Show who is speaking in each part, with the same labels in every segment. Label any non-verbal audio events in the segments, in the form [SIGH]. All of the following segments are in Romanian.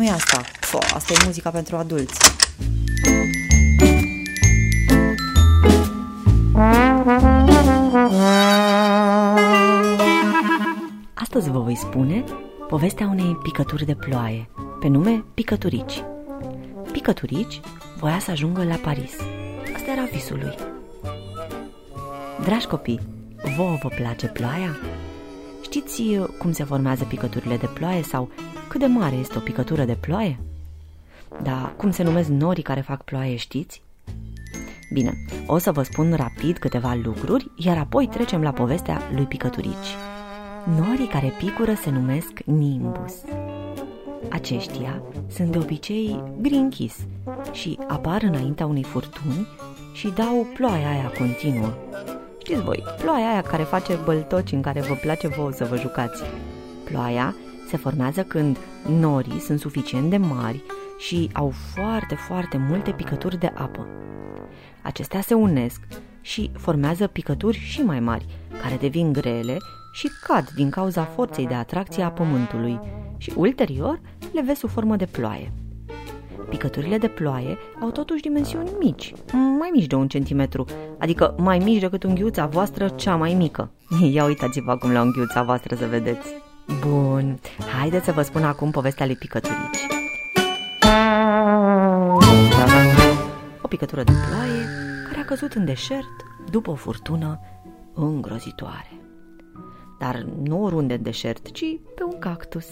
Speaker 1: nu e asta. Fo, asta e muzica pentru adulți. Astăzi vă voi spune povestea unei picături de ploaie, pe nume Picăturici. Picăturici voia să ajungă la Paris. Asta era visul lui. Dragi copii, vouă vă place ploaia? Știți cum se formează picăturile de ploaie sau cât de mare este o picătură de ploaie? Dar cum se numesc norii care fac ploaie, știți? Bine, o să vă spun rapid câteva lucruri, iar apoi trecem la povestea lui Picăturici. Norii care picură se numesc nimbus. Aceștia sunt de obicei gri închis și apar înaintea unei furtuni și dau ploaia aia continuă. Știți voi, ploaia aia care face băltoci în care vă place vouă să vă jucați. Ploaia se formează când norii sunt suficient de mari și au foarte, foarte multe picături de apă. Acestea se unesc și formează picături și mai mari, care devin grele și cad din cauza forței de atracție a pământului și ulterior le vezi sub formă de ploaie. Picăturile de ploaie au totuși dimensiuni mici, mai mici de un centimetru, adică mai mici decât unghiuța voastră cea mai mică. [LAUGHS] Ia uitați-vă acum la unghiuța voastră să vedeți. Bun, haideți să vă spun acum povestea lui Picăturici. O picătură de ploaie care a căzut în deșert după o furtună îngrozitoare. Dar nu oriunde în deșert, ci pe un cactus.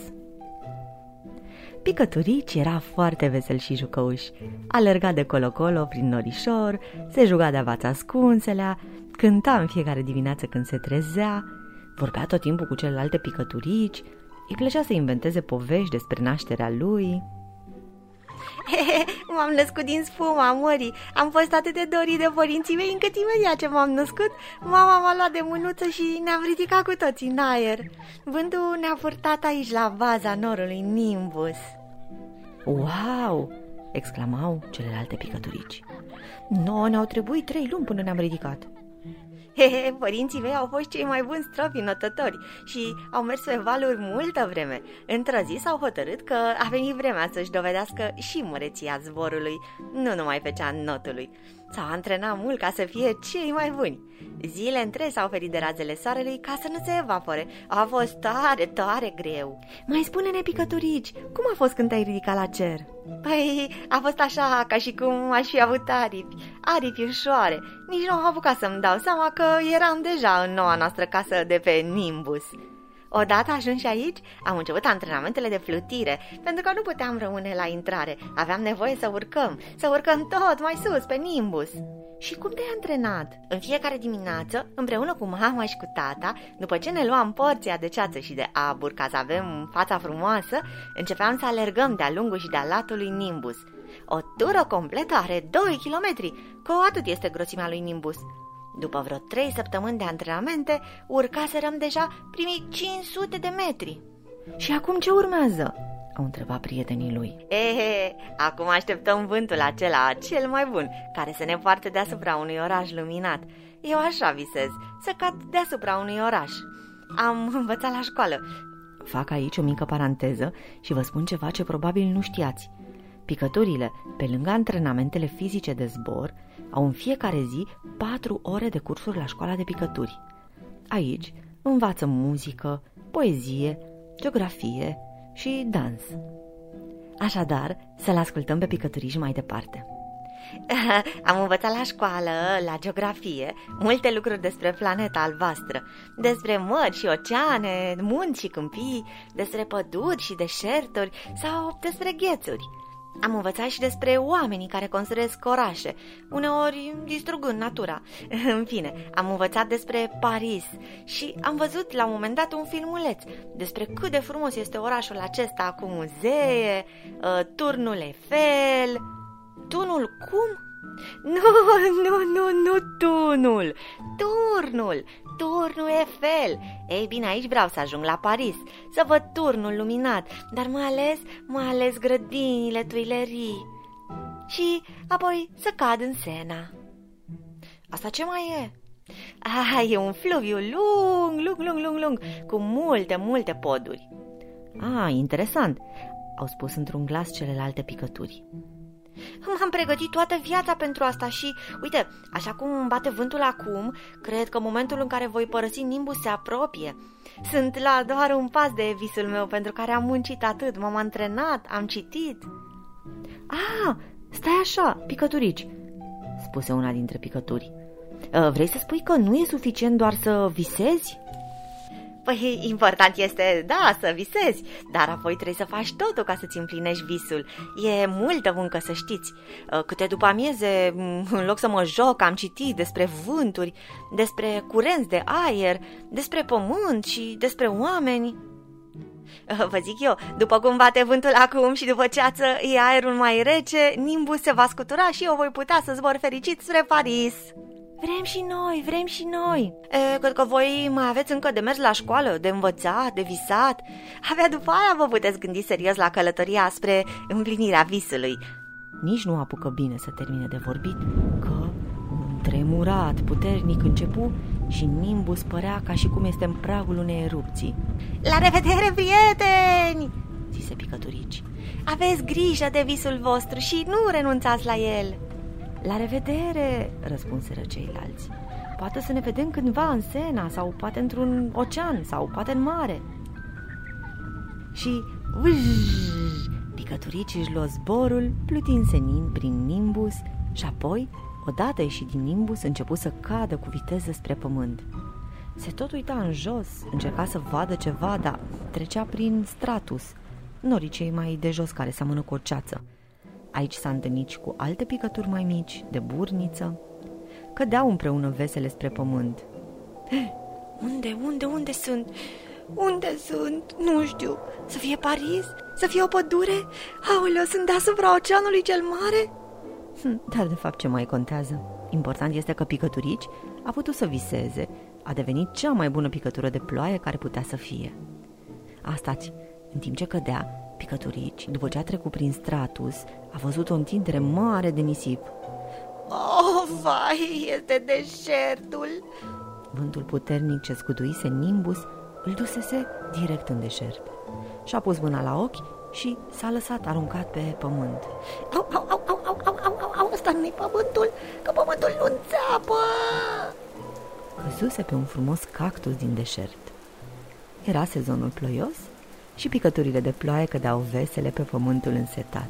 Speaker 1: Picăturici era foarte vesel și jucăuș. Alerga de colo-colo prin norișor, se juca de avați ascunselea, cânta în fiecare dimineață când se trezea, vorbea tot timpul cu celelalte picăturici, îi plăcea să inventeze povești despre nașterea lui. [LAUGHS]
Speaker 2: m-am născut din spuma mării Am fost atât de dorit de părinții mei Încât imediat ce m-am născut Mama m-a luat de mânuță și ne-am ridicat cu toții în aer Vântul ne-a purtat aici la baza norului Nimbus
Speaker 1: Wow! exclamau celelalte picăturici. Nouă ne-au trebuit trei luni până ne-am ridicat.
Speaker 2: He, [LAUGHS] părinții mei au fost cei mai buni stropi notători și au mers pe valuri multă vreme. Într-o zi s-au hotărât că a venit vremea să-și dovedească și măreția zborului, nu numai pe cea notului. S-au antrenat mult ca să fie cei mai buni. Zile între s-au ferit de razele soarelui ca să nu se evapore. A fost tare, tare greu.
Speaker 1: Mai spune-ne, picăturici, cum a fost când te-ai ridicat la cer?
Speaker 2: Păi, a fost așa, ca și cum aș fi avut aripi, aripi ușoare. Nici nu am apucat să-mi dau seama că eram deja în noua noastră casă de pe Nimbus. Odată ajunși aici, am început antrenamentele de flutire, pentru că nu puteam rămâne la intrare. Aveam nevoie să urcăm, să urcăm tot mai sus, pe Nimbus.
Speaker 1: Și cum te-ai antrenat?
Speaker 2: În fiecare dimineață, împreună cu mama și cu tata, după ce ne luam porția de ceață și de abur ca să avem fața frumoasă, începeam să alergăm de-a lungul și de-a latului Nimbus. O tură completă are 2 km, cu atât este grosimea lui Nimbus. După vreo trei săptămâni de antrenamente, urcaserăm deja primii 500 de metri.
Speaker 1: Și acum ce urmează? Au întrebat prietenii lui.
Speaker 2: Ehe, acum așteptăm vântul acela, cel mai bun, care să ne poarte deasupra unui oraș luminat. Eu așa visez, să cad deasupra unui oraș. Am învățat la școală.
Speaker 1: Fac aici o mică paranteză și vă spun ceva ce probabil nu știați. Picăturile, pe lângă antrenamentele fizice de zbor, au în fiecare zi patru ore de cursuri la școala de picături. Aici învață muzică, poezie, geografie și dans. Așadar, să-l ascultăm pe picăturiș mai departe. [LAUGHS]
Speaker 2: Am învățat la școală, la geografie, multe lucruri despre planeta albastră, despre mări și oceane, munți și câmpii, despre păduri și deșerturi sau despre ghețuri. Am învățat și despre oamenii care construiesc orașe, uneori distrugând natura. [LAUGHS] În fine, am învățat despre Paris și am văzut la un moment dat un filmuleț despre cât de frumos este orașul acesta cu muzee, uh, turnul Eiffel... Tunul cum? Nu, nu, nu, nu tunul, turnul, turnul Eiffel. Ei bine, aici vreau să ajung la Paris, să văd turnul luminat, dar mai ales, mai ales grădinile Tuilerii. Și apoi să cad în Sena. Asta ce mai e? Ah, e un fluviu lung, lung, lung, lung, lung, cu multe, multe poduri.
Speaker 1: Ah, interesant. au spus într-un glas celelalte picături.
Speaker 2: M-am pregătit toată viața pentru asta și, uite, așa cum bate vântul acum, cred că momentul în care voi părăsi Nimbus se apropie. Sunt la doar un pas de visul meu pentru care am muncit atât, m-am antrenat, am citit.
Speaker 1: Ah, stai așa, picăturici, spuse una dintre picături. Uh, vrei să spui că nu e suficient doar să visezi?
Speaker 2: Păi, important este, da, să visezi, dar apoi trebuie să faci totul ca să-ți împlinești visul. E multă muncă, să știți. Uh, câte după amieze, în loc să mă joc, am citit despre vânturi, despre curenți de aer, despre pământ și despre oameni. Uh, vă zic eu, după cum bate vântul acum și după ceață e aerul mai rece, nimbus se va scutura și eu voi putea să zbor fericit spre Paris.
Speaker 1: Vrem și noi, vrem și noi.
Speaker 2: E, cred că voi mai aveți încă de mers la școală, de învățat, de visat. Abia după aia vă puteți gândi serios la călătoria spre împlinirea visului.
Speaker 1: Nici nu apucă bine să termine de vorbit, că un tremurat puternic începu și Nimbus părea ca și cum este în pragul unei erupții.
Speaker 2: La revedere, prieteni! zise picăturici. Aveți grijă de visul vostru și nu renunțați la el.
Speaker 1: La revedere, răspunseră ceilalți. Poate să ne vedem cândva în Sena sau poate într-un ocean sau poate în mare. Și uj, picăturici își luă zborul, plutind senin prin nimbus și apoi, odată ieșit din nimbus, începu să cadă cu viteză spre pământ. Se tot uita în jos, încerca să vadă ceva, dar trecea prin stratus, norii cei mai de jos care seamănă cu o ceață. Aici s-a întâlnit și cu alte picături mai mici, de burniță. Cădeau împreună vesele spre pământ. [GASPS]
Speaker 2: Unde, unde, unde sunt? Unde sunt? Nu știu. Să fie Paris? Să fie o pădure? Aoleu, sunt deasupra oceanului cel mare?
Speaker 1: Hm, dar de fapt ce mai contează? Important este că picăturici a putut să viseze, a devenit cea mai bună picătură de ploaie care putea să fie. Asta-ți, în timp ce cădea, picăturici. După ce a trecut prin stratus, a văzut o întindere mare de nisip.
Speaker 2: Oh, vai, este deșertul!
Speaker 1: Vântul puternic ce scutuise Nimbus îl dusese direct în deșert. Și-a pus mâna la ochi și s-a lăsat aruncat pe pământ.
Speaker 2: Au, au, au, au, au, au, au, au, ăsta nu-i pământul, că pământul nu înțeapă!
Speaker 1: Căzuse pe un frumos cactus din deșert. Era sezonul ploios și picăturile de ploaie cădeau vesele pe pământul însetat.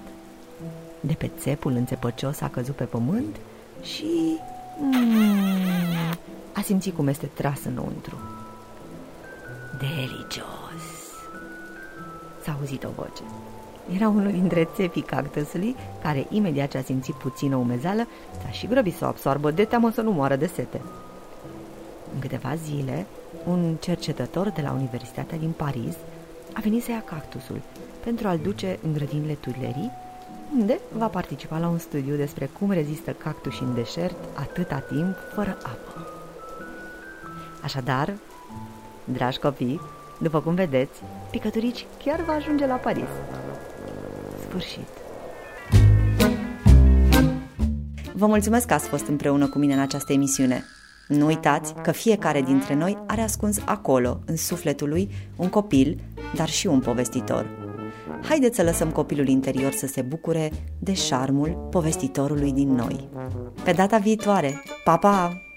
Speaker 1: De pe țepul înțepăcios a căzut pe pământ și... Mm, a simțit cum este tras înăuntru. Delicios! S-a auzit o voce. Era unul dintre țepii cactusului, care, imediat ce a simțit puțină umezeală, s-a și grăbit să o absorbă de teamă să nu moară de sete. În câteva zile, un cercetător de la Universitatea din Paris a venit să ia cactusul pentru a-l duce în grădinile Tuilerii, unde va participa la un studiu despre cum rezistă cactuși în deșert atâta timp fără apă. Așadar, dragi copii, după cum vedeți, Picăturici chiar va ajunge la Paris. Sfârșit. Vă mulțumesc că ați fost împreună cu mine în această emisiune. Nu uitați că fiecare dintre noi are ascuns acolo, în sufletul lui, un copil, dar și un povestitor. Haideți să lăsăm copilul interior să se bucure de șarmul povestitorului din noi. Pe data viitoare! Pa, pa!